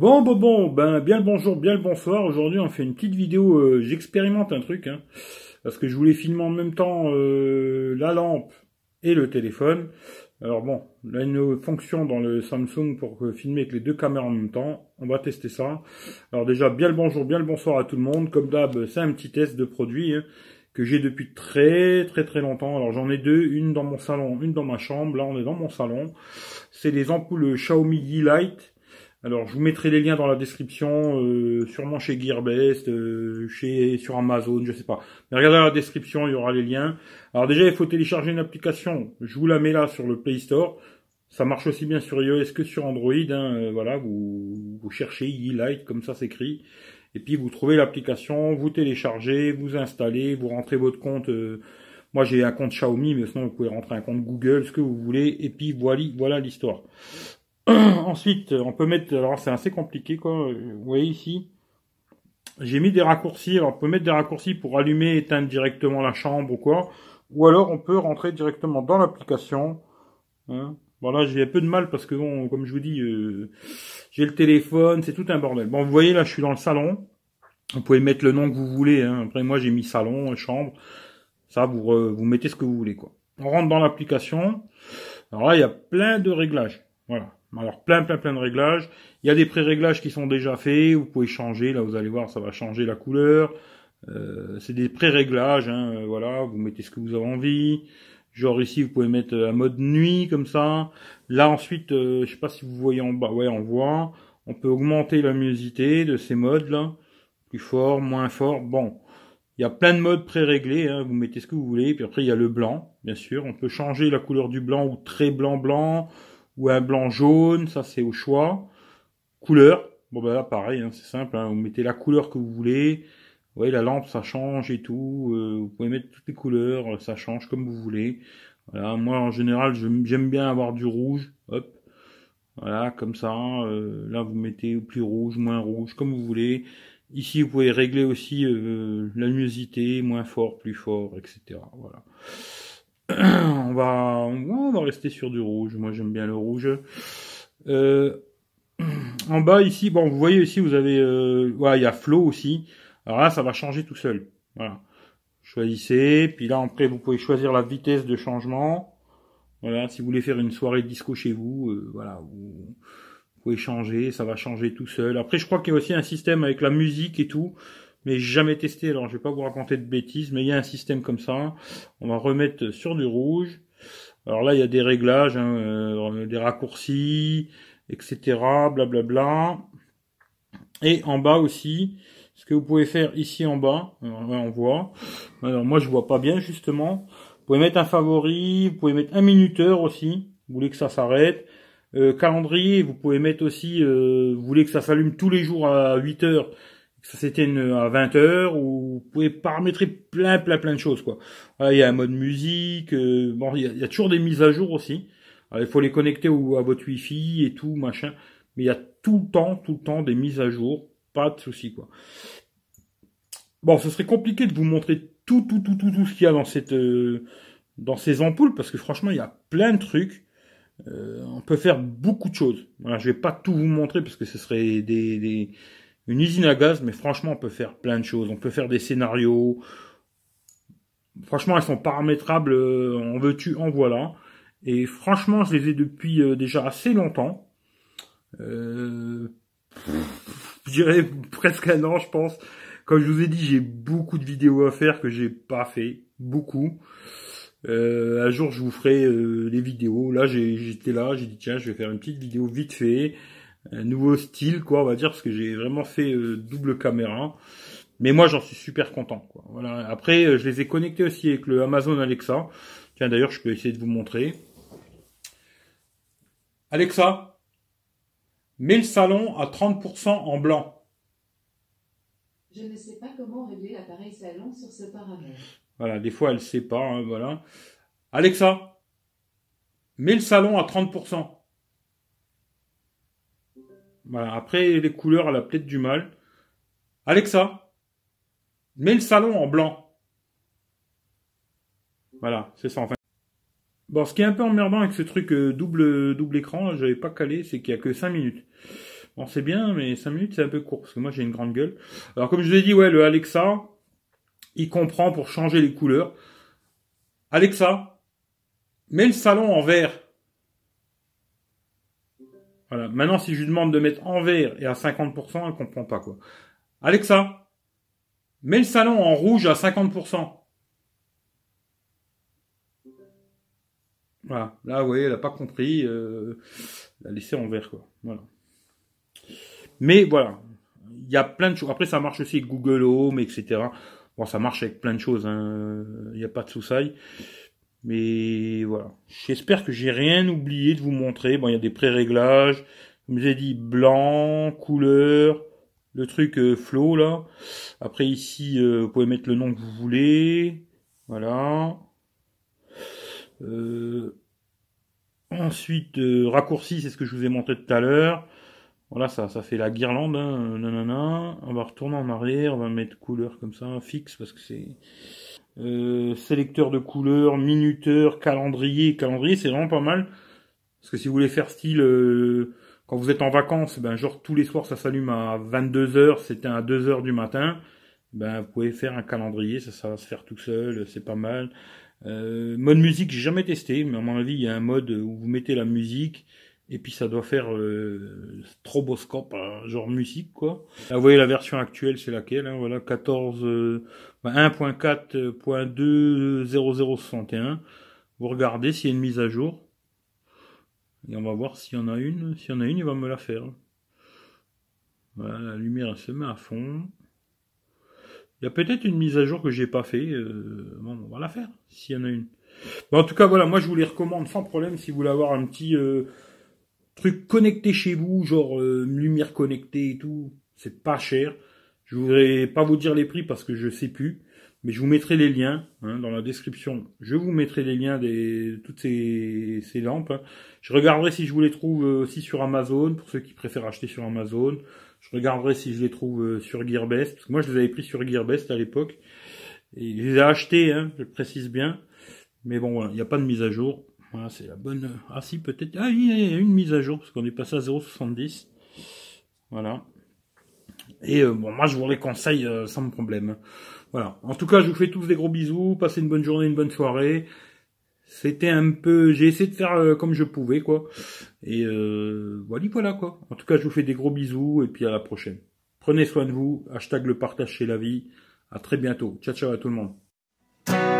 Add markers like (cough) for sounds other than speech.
Bon, bon, bon, ben, bien le bonjour, bien le bonsoir. Aujourd'hui, on fait une petite vidéo, euh, j'expérimente un truc, hein, parce que je voulais filmer en même temps euh, la lampe et le téléphone. Alors bon, là, une fonction dans le Samsung pour filmer avec les deux caméras en même temps. On va tester ça. Alors déjà, bien le bonjour, bien le bonsoir à tout le monde. Comme d'hab, c'est un petit test de produit hein, que j'ai depuis très très très longtemps. Alors j'en ai deux, une dans mon salon, une dans ma chambre. Là, on est dans mon salon. C'est les ampoules Xiaomi Light. Alors, je vous mettrai les liens dans la description, euh, sûrement chez Gearbest, euh, chez sur Amazon, je sais pas. Mais regardez la description, il y aura les liens. Alors déjà, il faut télécharger une application. Je vous la mets là sur le Play Store. Ça marche aussi bien sur iOS que sur Android. Hein. Euh, voilà, vous, cherchez e-light, comme ça s'écrit. Et puis vous trouvez l'application, vous téléchargez, vous installez, vous rentrez votre compte. moi j'ai un compte Xiaomi, mais sinon vous pouvez rentrer un compte Google, ce que vous voulez. Et puis voilà, voilà l'histoire. (clears throat) Ensuite, on peut mettre, alors c'est assez compliqué quoi, vous voyez ici, j'ai mis des raccourcis, alors on peut mettre des raccourcis pour allumer et éteindre directement la chambre ou quoi, ou alors on peut rentrer directement dans l'application. Hein. Bon là j'ai un peu de mal parce que bon, comme je vous dis, euh, j'ai le téléphone, c'est tout un bordel. Bon vous voyez là je suis dans le salon, vous pouvez mettre le nom que vous voulez, hein. après moi j'ai mis salon, chambre, ça vous, vous mettez ce que vous voulez quoi. On rentre dans l'application, alors là il y a plein de réglages, voilà. Alors plein plein plein de réglages. Il y a des pré-réglages qui sont déjà faits. Vous pouvez changer. Là vous allez voir, ça va changer la couleur. Euh, c'est des pré-réglages. Hein, euh, voilà, vous mettez ce que vous avez envie. Genre ici, vous pouvez mettre un mode nuit comme ça. Là ensuite, euh, je sais pas si vous voyez en bas. Ouais, on voit. On peut augmenter la luminosité de ces modes là. Plus fort, moins fort. Bon, il y a plein de modes pré-réglés. Hein, vous mettez ce que vous voulez. Puis après, il y a le blanc, bien sûr. On peut changer la couleur du blanc ou très blanc blanc ou un blanc jaune, ça c'est au choix. Couleur, bon ben là pareil, hein, c'est simple, hein, vous mettez la couleur que vous voulez. Vous voyez la lampe ça change et tout, euh, vous pouvez mettre toutes les couleurs, ça change comme vous voulez. Voilà, moi en général j'aime bien avoir du rouge, hop, voilà comme ça. Euh, là vous mettez plus rouge, moins rouge, comme vous voulez. Ici vous pouvez régler aussi euh, la luminosité, moins fort, plus fort, etc. Voilà. (clears throat) on va, on va rester sur du rouge. Moi, j'aime bien le rouge. Euh, (clears throat) en bas ici, bon, vous voyez ici, vous avez, euh, il y a flow aussi. Alors là, ça va changer tout seul. Voilà. Choisissez. Puis là, après, vous pouvez choisir la vitesse de changement. Voilà. Si vous voulez faire une soirée disco chez vous, euh, voilà, vous, pouvez changer. Ça va changer tout seul. Après, je crois qu'il y a aussi un système avec la musique et tout mais jamais testé, alors je vais pas vous raconter de bêtises, mais il y a un système comme ça. On va remettre sur du rouge. Alors là, il y a des réglages, hein, euh, des raccourcis, etc. Blablabla. Bla bla. Et en bas aussi, ce que vous pouvez faire ici en bas, là on voit. Alors moi je vois pas bien justement. Vous pouvez mettre un favori, vous pouvez mettre un minuteur aussi. Vous voulez que ça s'arrête. Euh, calendrier, vous pouvez mettre aussi, euh, vous voulez que ça s'allume tous les jours à 8 heures ça s'éteigne à 20 heures ou vous pouvez paramétrer plein plein plein de choses quoi. il y a un mode musique, euh, bon il y, a, toujours des mises à jour aussi. il faut les connecter au, à votre wifi et tout machin, mais il y a tout le temps tout le temps des mises à jour, pas de souci quoi. Bon, ce serait compliqué de vous montrer tout tout tout tout tout ce qu'il y a dans cette euh, dans ces ampoules parce que franchement il y a plein de trucs. Euh, on peut faire beaucoup de choses. Voilà, je vais pas tout vous montrer parce que ce serait des, des une usine à gaz, mais franchement, on peut faire plein de choses. On peut faire des scénarios. Franchement, elles sont paramétrables euh, en veux-tu, en voilà. Et franchement, je les ai depuis euh, déjà assez longtemps. Euh, je dirais (laughs) presque un an, je pense. Comme je vous ai dit, j'ai beaucoup de vidéos à faire que j'ai pas fait. Beaucoup. un jour, je vous ferai les vidéos. Là, j'étais là, j'ai dit tiens, je vais faire une petite vidéo vite fait un nouveau style, quoi, on va dire, parce que j'ai vraiment fait euh, double caméra. Mais moi, j'en suis super content. Quoi. Voilà. Après, euh, je les ai connectés aussi avec le Amazon Alexa. Tiens, d'ailleurs, je peux essayer de vous montrer. Alexa, mets le salon à 30% en blanc. Je ne sais pas comment régler l'appareil salon sur ce paramètre. Voilà, des fois, elle ne sait pas. Hein, voilà. Alexa, mets le salon à 30%. Voilà. Après, les couleurs, elle a peut-être du mal. Alexa, mets le salon en blanc. Voilà, c'est ça enfin. Bon, ce qui est un peu emmerdant avec ce truc euh, double double écran, j'avais pas calé, c'est qu'il y a que 5 minutes. Bon, c'est bien, mais 5 minutes, c'est un peu court, parce que moi, j'ai une grande gueule. Alors, comme je vous ai dit, ouais, le Alexa, il comprend pour changer les couleurs. Alexa, mets le salon en vert. Voilà. Maintenant, si je lui demande de mettre en vert et à 50%, elle comprend pas, quoi. Alexa, mets le salon en rouge à 50%. Voilà. Là, vous voyez, elle a pas compris. Euh, elle a laissé en vert, quoi. Voilà. Mais voilà. Il y a plein de choses. Après, ça marche aussi avec Google Home, etc. Bon, ça marche avec plein de choses. Hein. Il n'y a pas de soucis. Mais voilà. J'espère que j'ai rien oublié de vous montrer. Bon, il y a des pré-réglages. Comme je vous ai dit, blanc, couleur, le truc euh, flow là. Après ici, euh, vous pouvez mettre le nom que vous voulez. Voilà. Euh, ensuite, raccourci, c'est ce que je vous ai montré tout à l'heure. Voilà, ça, ça fait la guirlande. Hein, nanana. On va retourner en arrière. On va mettre couleur comme ça, fixe, parce que c'est... Euh, sélecteur de couleurs, minuteur, calendrier. Calendrier, c'est vraiment pas mal. Parce que si vous voulez faire style, euh, quand vous êtes en vacances, ben genre tous les soirs ça s'allume à 22h, c'était à 2h du matin. Ben vous pouvez faire un calendrier, ça, ça va se faire tout seul, c'est pas mal. Euh, mode musique, j'ai jamais testé, mais à mon avis il y a un mode où vous mettez la musique et puis ça doit faire euh, stroboscope, hein, genre musique quoi. Vous voyez la version actuelle, c'est laquelle hein, Voilà, 14 euh, 1.4.2.0061. Vous regardez s'il y a une mise à jour. Et on va voir s'il y en a une. S'il y en a une, il va me la faire. Voilà, la lumière se met à fond. Il y a peut-être une mise à jour que j'ai pas fait. Euh, bon, on va la faire s'il y en a une. en tout cas, voilà, moi je vous les recommande sans problème si vous voulez avoir un petit euh, truc connecté chez vous, genre euh, lumière connectée et tout. C'est pas cher. Je voudrais pas vous dire les prix parce que je sais plus, mais je vous mettrai les liens hein, dans la description. Je vous mettrai les liens de toutes ces, lampes. Hein. Je regarderai si je vous les trouve euh, aussi sur Amazon, pour ceux qui préfèrent acheter sur Amazon. Je regarderai si je les trouve euh, sur Gearbest, parce que moi je les avais pris sur Gearbest à l'époque. Et je les ai achetés, hein, je précise bien. Mais bon, voilà, il n'y a pas de mise à jour. Voilà, c'est la bonne... Ah si, peut-être... Ah, il y a une mise à jour, parce qu'on est passé à 0,70. Voilà. Et euh, bon, moi, je vous les conseille euh, sans problème. Voilà. En tout cas, je vous fais tous des gros bisous. Passez une bonne journée, une bonne soirée. C'était un peu... J'ai essayé de faire euh, comme je pouvais, quoi. Et voilà, voilà, quoi. En tout cas, je vous fais des gros bisous et puis à la prochaine. Prenez soin de vous. Hashtag le partage chez la vie. À très bientôt. Ciao, ciao à tout le monde.